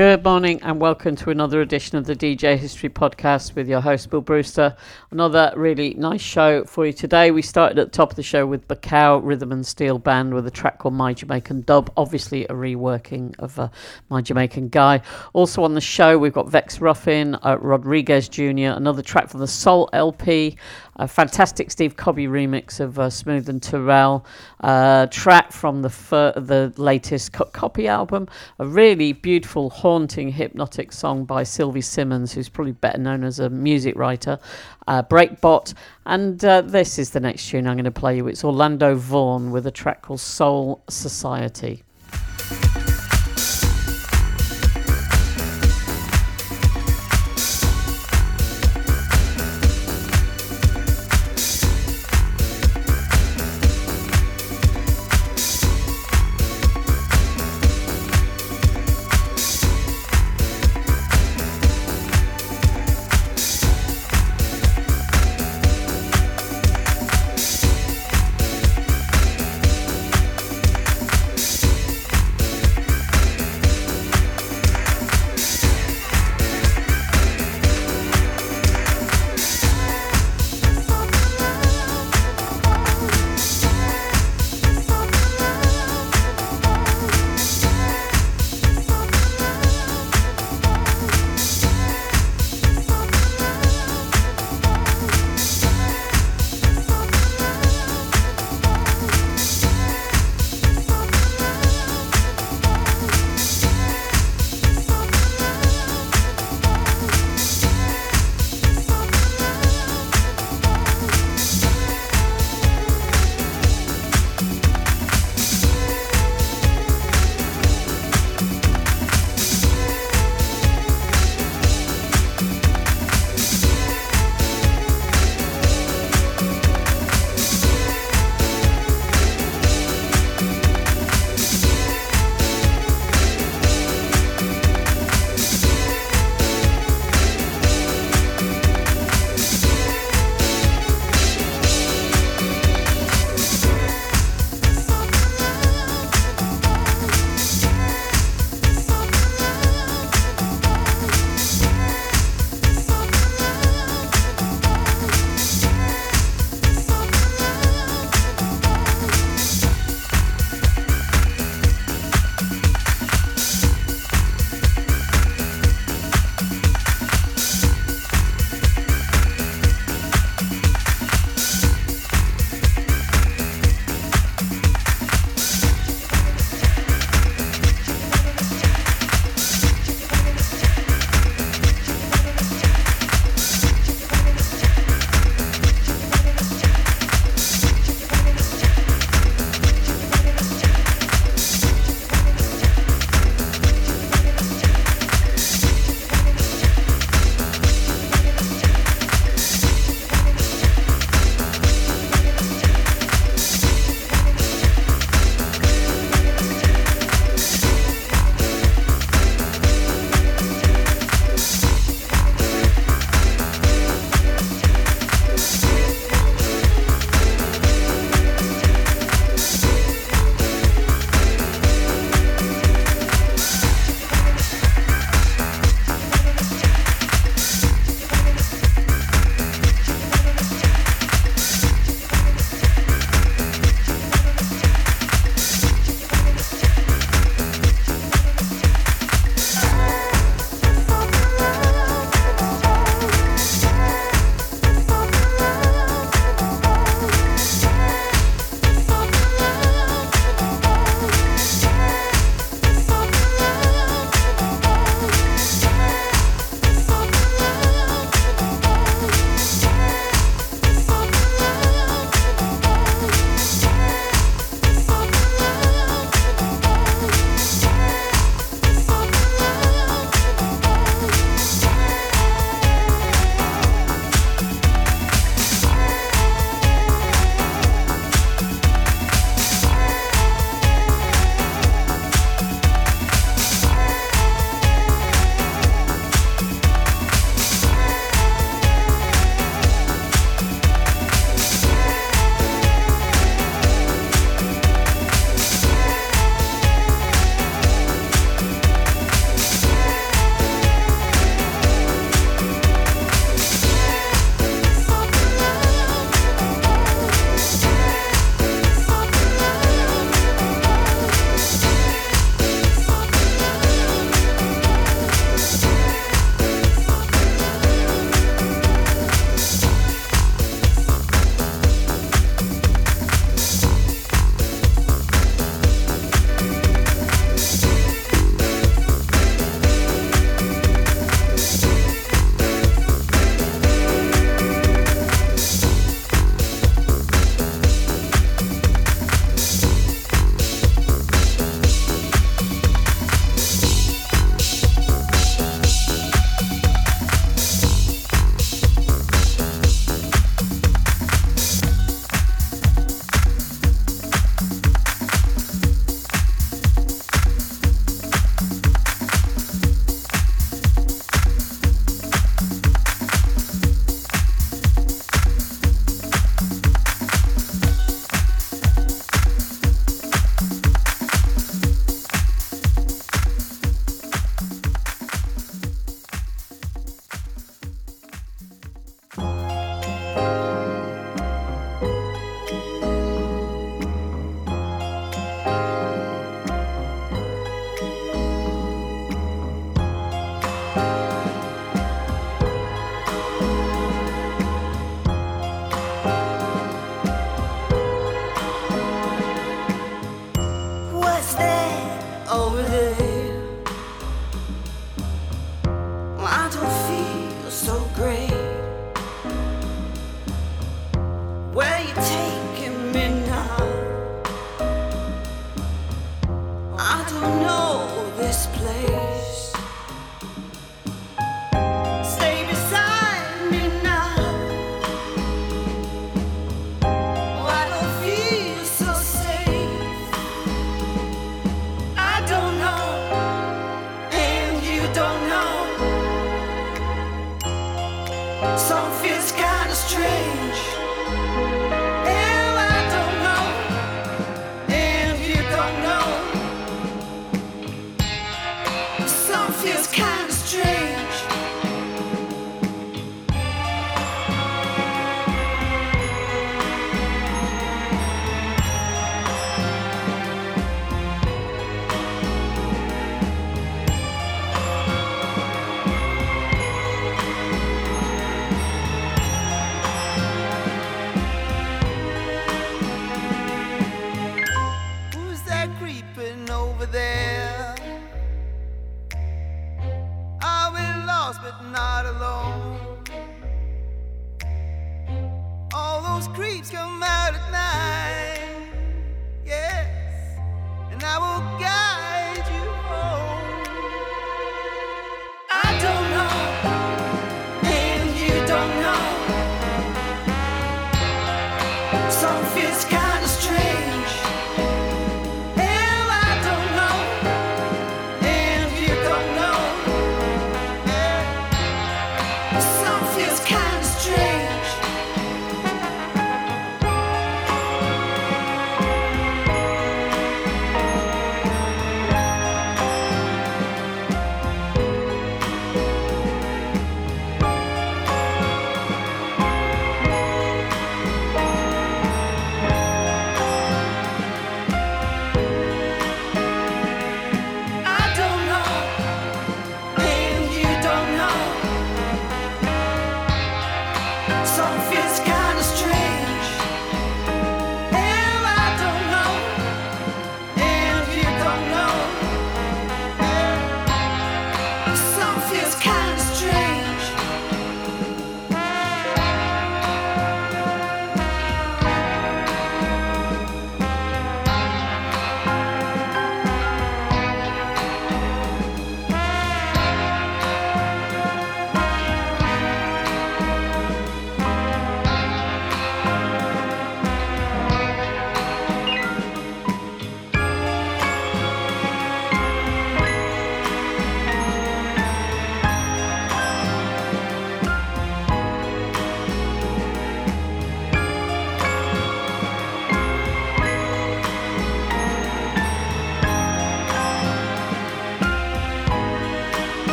Good morning and welcome to another edition of the DJ History Podcast with your host Bill Brewster. Another really nice show for you today. We started at the top of the show with Bacao Rhythm and Steel Band with a track called My Jamaican Dub, obviously a reworking of uh, My Jamaican Guy. Also on the show we've got Vex Ruffin, uh, Rodriguez Jr., another track from the Sault LP, a fantastic Steve Cobby remix of uh, Smoove and Turrell, uh, track from the fir- the latest Co- Copy album, a really beautiful, haunting, hypnotic song by Sylvie Simmons, who's probably better known as a music writer, uh, Breakbot, and uh, this is the next tune I'm going to play you. It's Orlando Voorn with a track called Soul Society.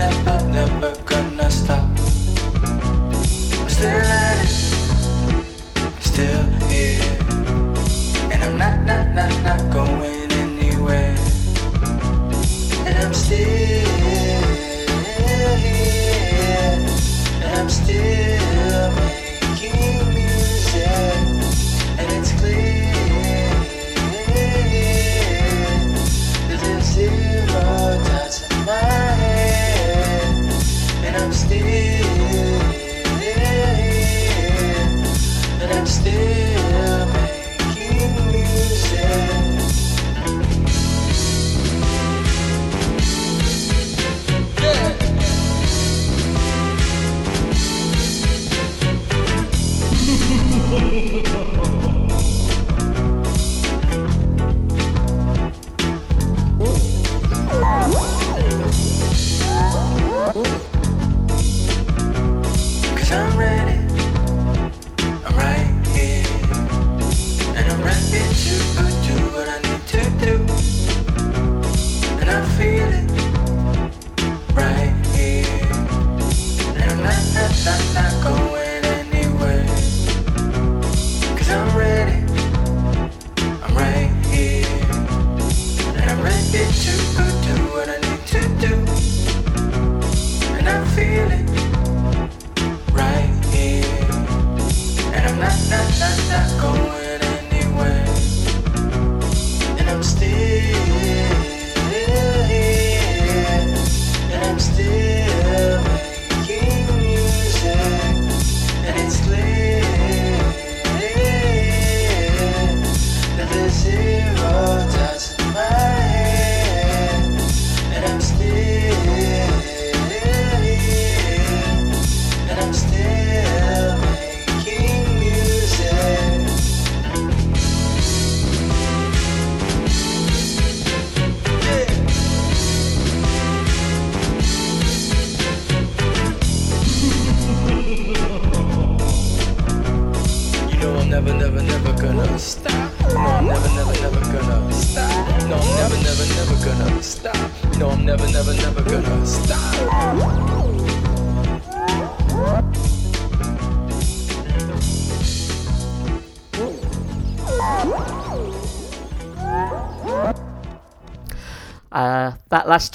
never, never gonna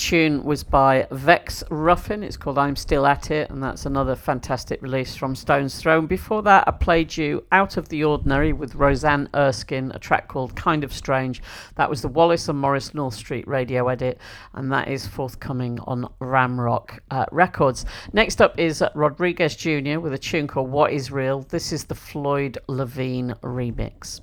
tune was by Vex Ruffin. It's called I'm Still At It, and that's another fantastic release from Stones Throw. Before that, I played you Out of the Ordinary with Rosanne Erskine, a track called Kind of Strange. That was the Wallace and Morris North Street radio edit, and that is forthcoming on Ramrock uh, Records. Next up is Rodriguez Jr. with a tune called What Is Real. This is the Floyd Lavine remix.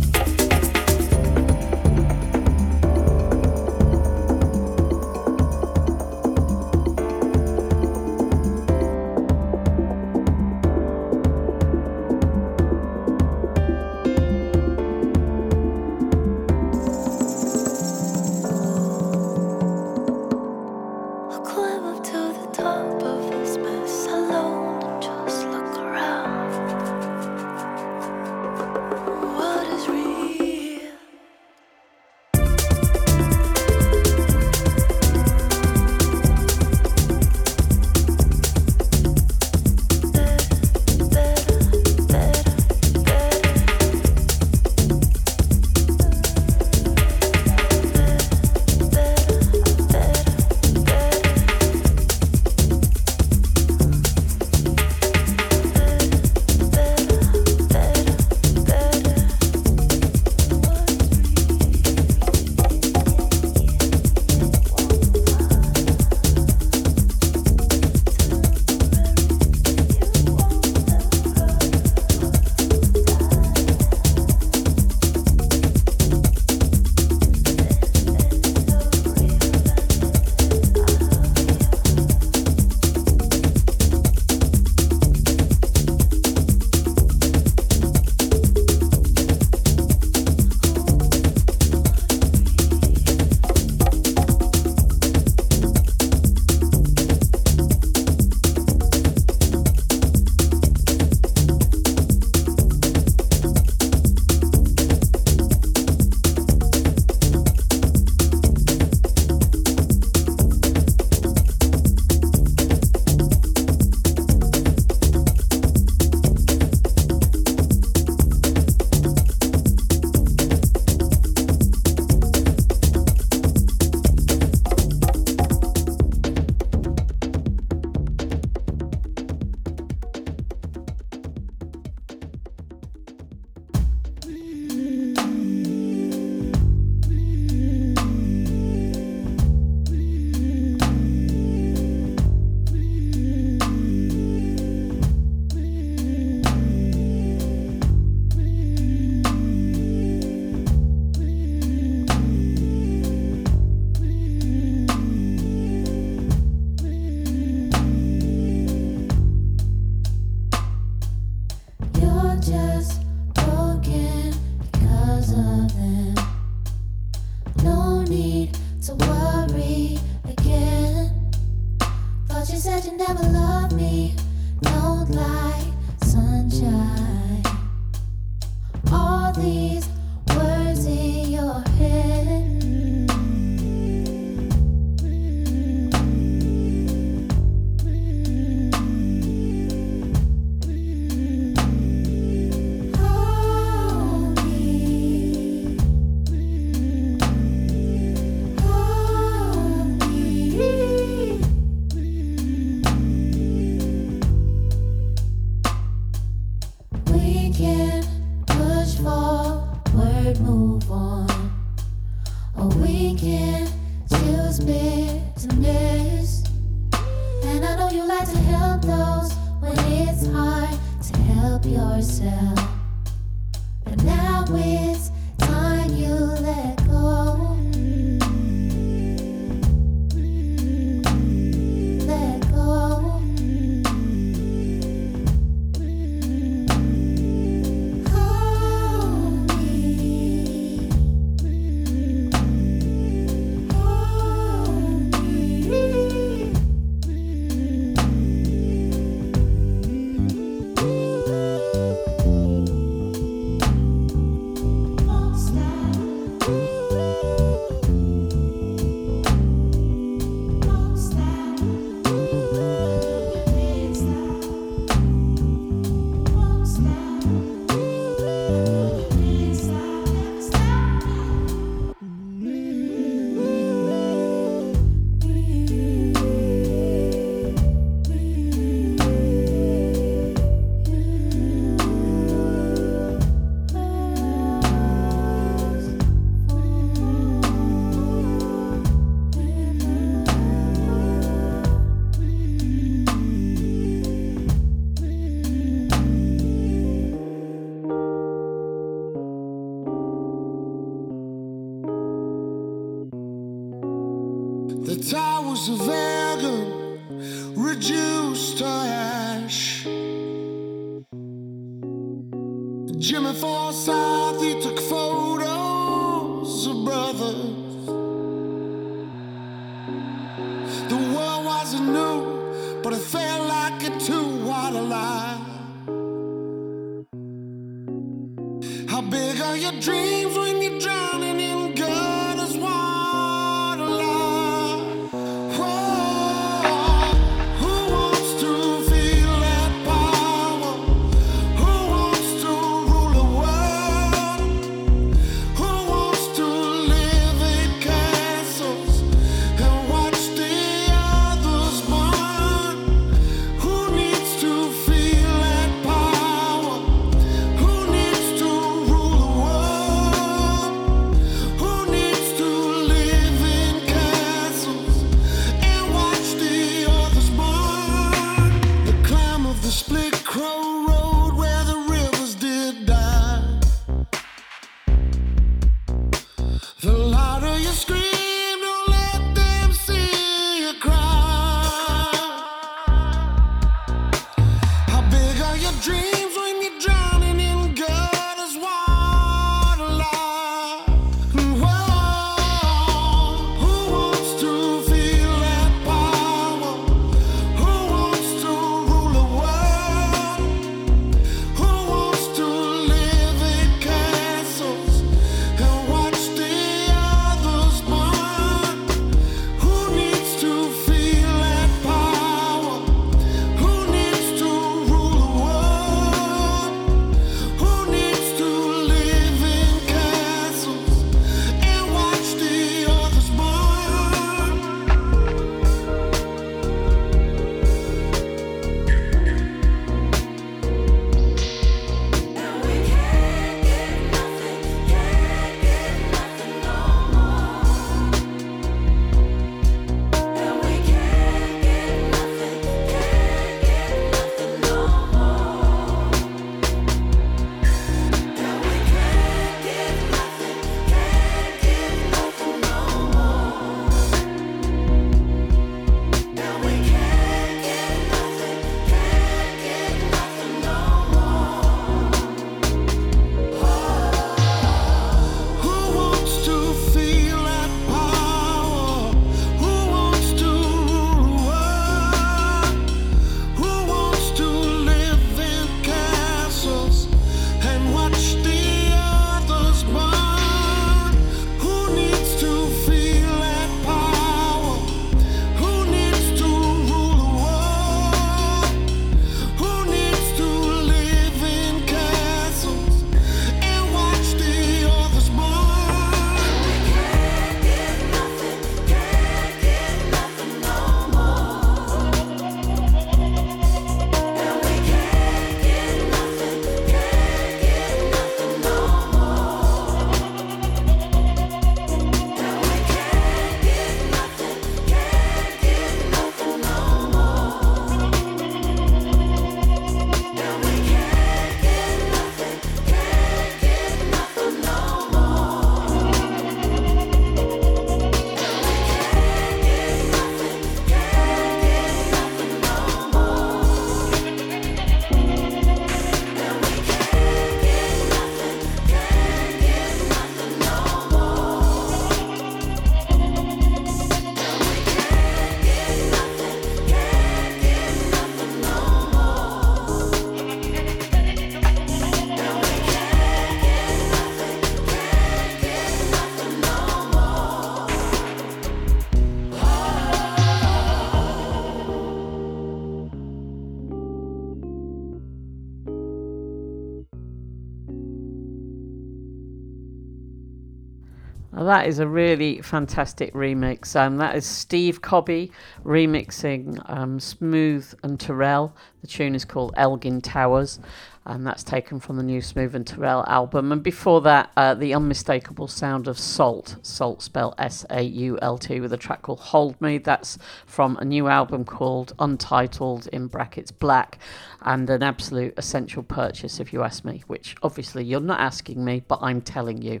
That is a really fantastic remix. Um, that is Steve Cobby remixing um, Smoove and Turrell. The tune is called Elgin Towers and that's taken from the new Smoove and Turrell album. And before that, uh, the unmistakable sound of Sault, Sault spell S A U L T, with a track called Hold Me. That's from a new album called Untitled in brackets Black, and an absolute essential purchase, if you ask me. Which obviously you're not asking me, but I'm telling you.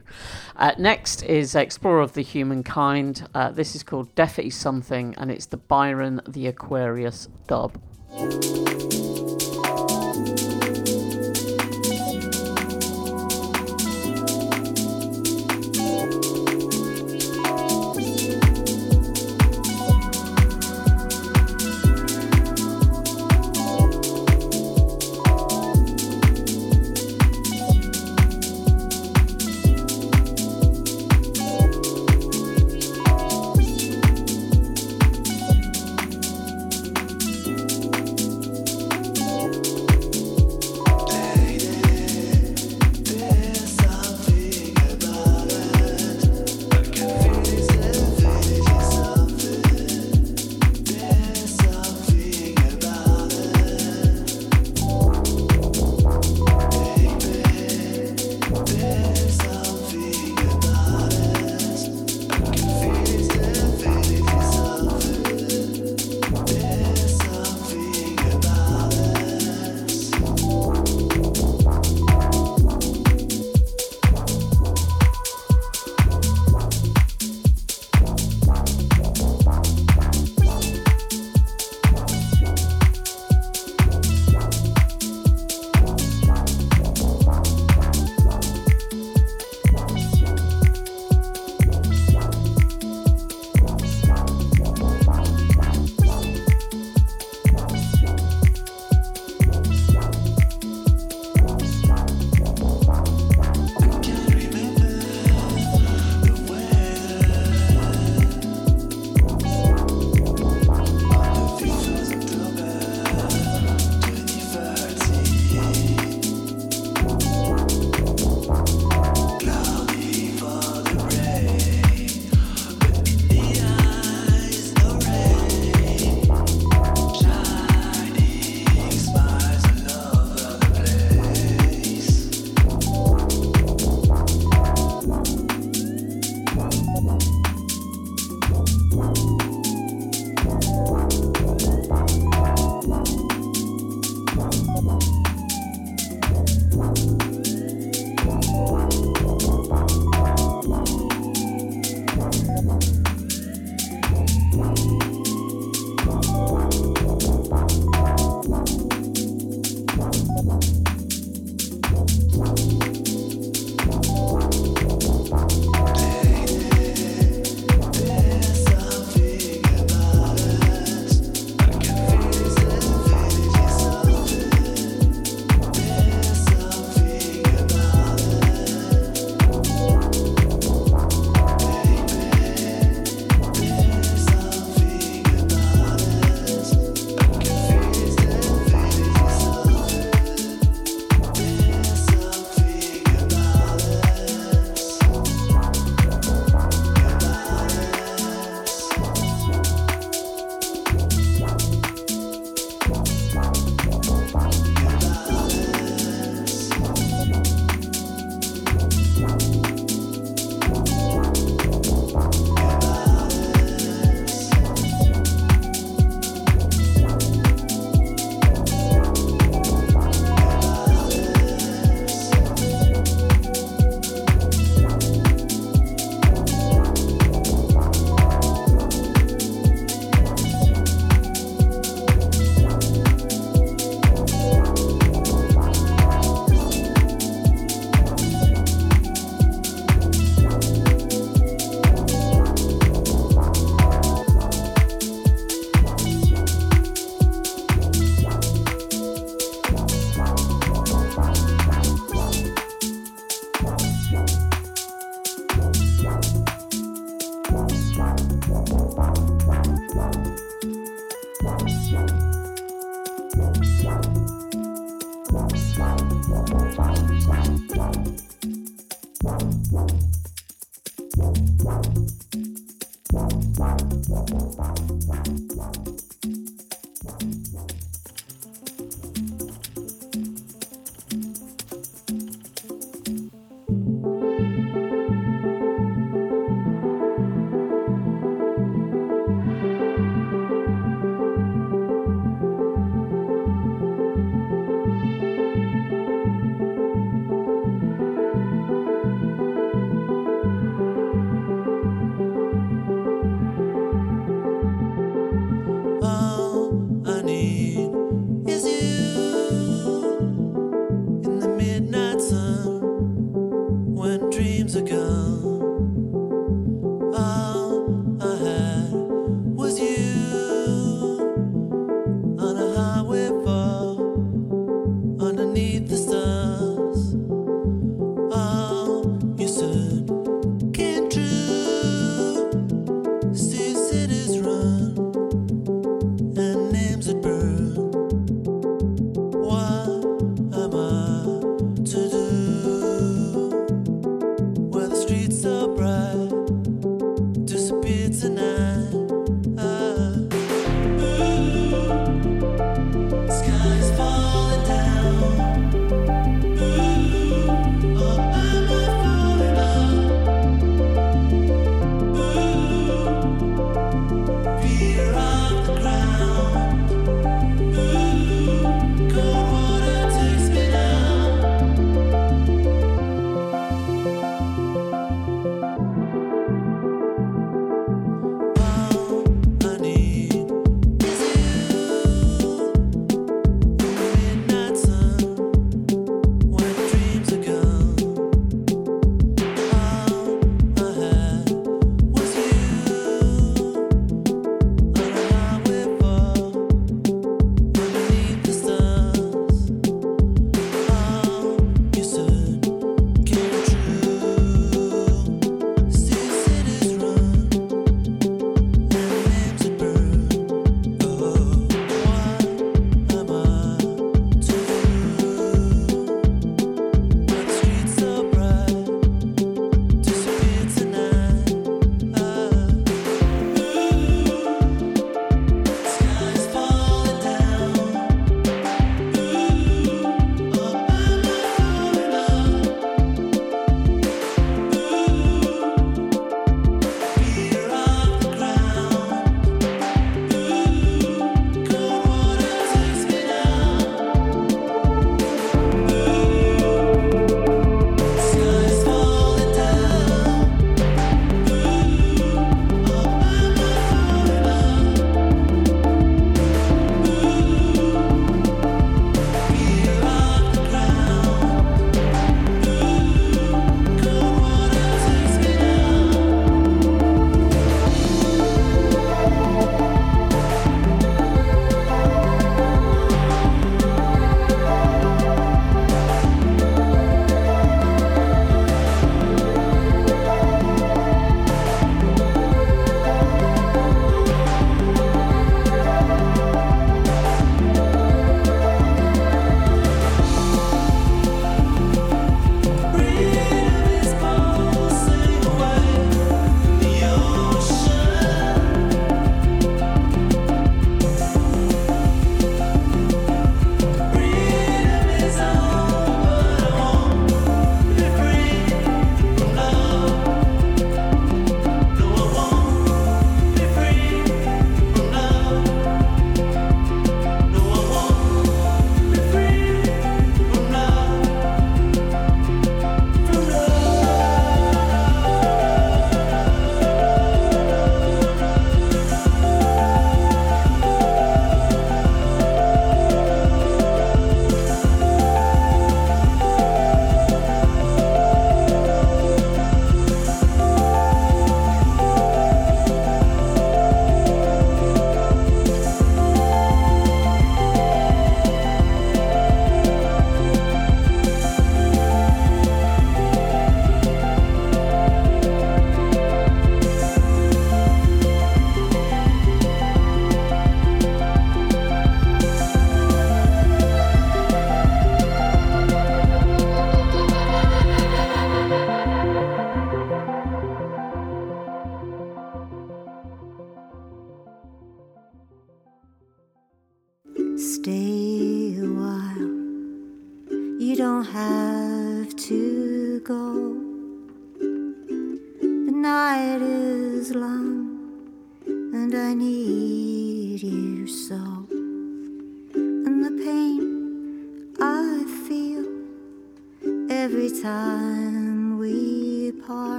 Uh, next is Explorer of the Humankind. Uh, this is called Definitely Something, and it's the Byron the Aquarius dub.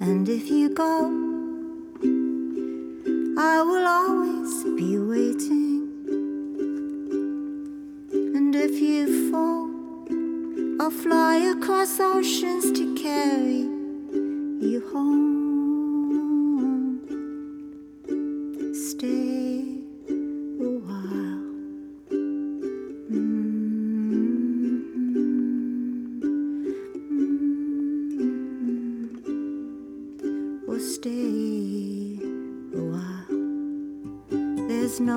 And if you go, I will always be waiting. And if you fall, I'll fly across oceans to carry you home.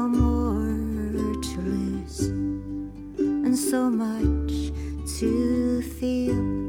No more to lose, and so much to feel.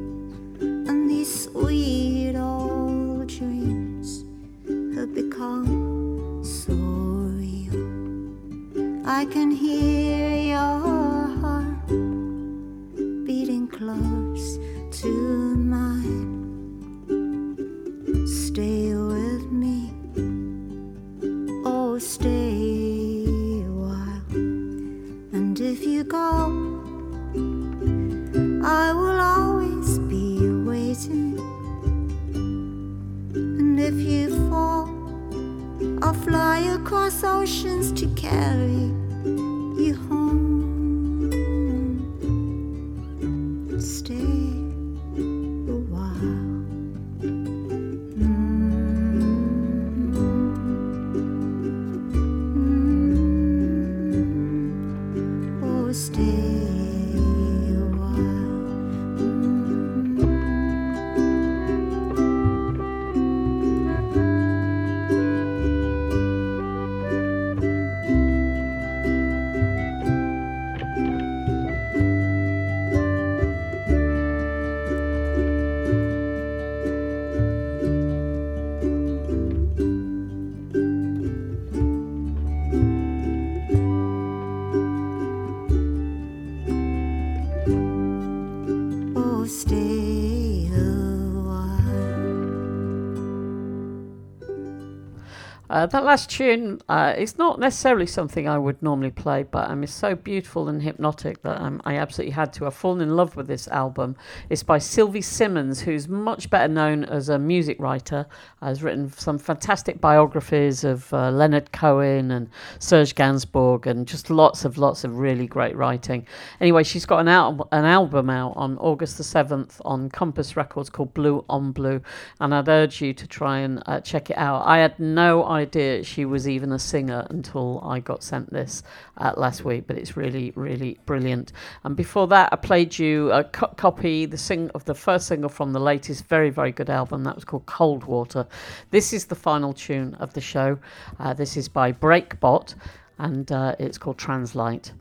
Uh, that last tune uh, is not necessarily something I would normally play, but um, it's so beautiful and hypnotic that um, I absolutely had to. I've fallen in love with this album. It's by Sylvie Simmons, who's much better known as a music writer. Has written some fantastic biographies of uh, Leonard Cohen and Serge Gainsbourg, and just lots of lots of really great writing. Anyway, she's got an, al- an album out on August the seventh on Compass Records called Blue on Blue, and I'd urge you to try and uh, check it out. I had no idea she was even a singer until I got sent this uh, last week, but it's really, really brilliant. And before that, I played you a co- copy, the sing of the first single from the latest, very, very good album. That was called Cold Water. This is the final tune of the show. Uh, this is by Breakbot, and uh, it's called Translight.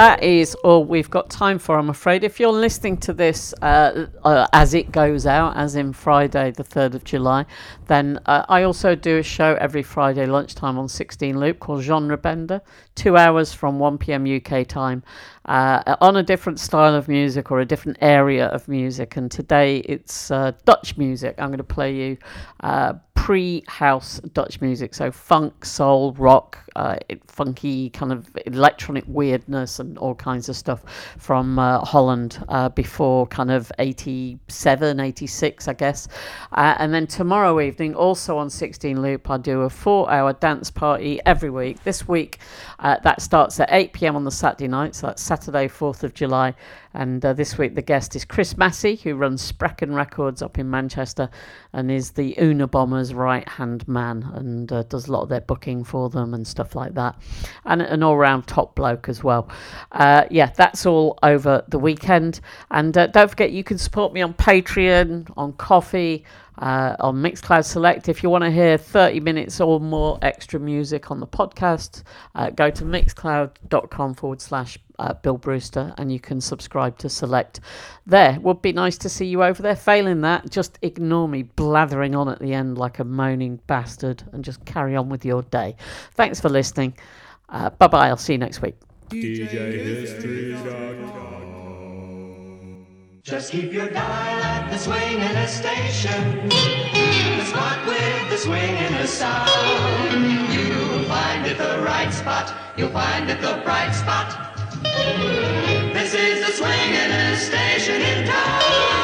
That is all we've got time for, I'm afraid. If you're listening to this uh, uh, as it goes out, as in Friday, the 3rd of July, then uh, I also do a show every Friday lunchtime on 16 Loop called Genre Bender, two hours from 1 pm UK time, uh, on a different style of music or a different area of music. And today it's uh, Dutch music. I'm going to play you uh, pre house Dutch music. So funk, soul, rock, uh, funky kind of electronic weirdness and all kinds of stuff from uh, Holland uh, before kind of 87, 86, I guess. Uh, and then tomorrow evening, also on 16 Loop, I do a four hour dance party every week. This week, uh, that starts at 8 pm on the Saturday night. So that's Saturday, 4th of July. And uh, this week, the guest is Chris Massey, who runs Sprechen Records up in Manchester and is the Unabomber's right hand man and uh, does a lot of their booking for them and stuff like that. And an all round top bloke as well. Uh, yeah, that's all over the weekend. And uh, don't forget, you can support me on Patreon, on Ko-fi uh, on Mixcloud Select. If you want to hear 30 minutes or more extra music on the podcast, uh, go to mixcloud.com forward slash uh, Bill Brewster and you can subscribe to Select there. Would be nice to see you over there. Failing that, just ignore me blathering on at the end like a moaning bastard and just carry on with your day. Thanks for listening. Uh, bye bye. I'll see you next week. Just keep your dial at the swinging station. The spot with the swinging sound. You'll find it the right spot. You'll find it the bright spot. This is the swinging station in town.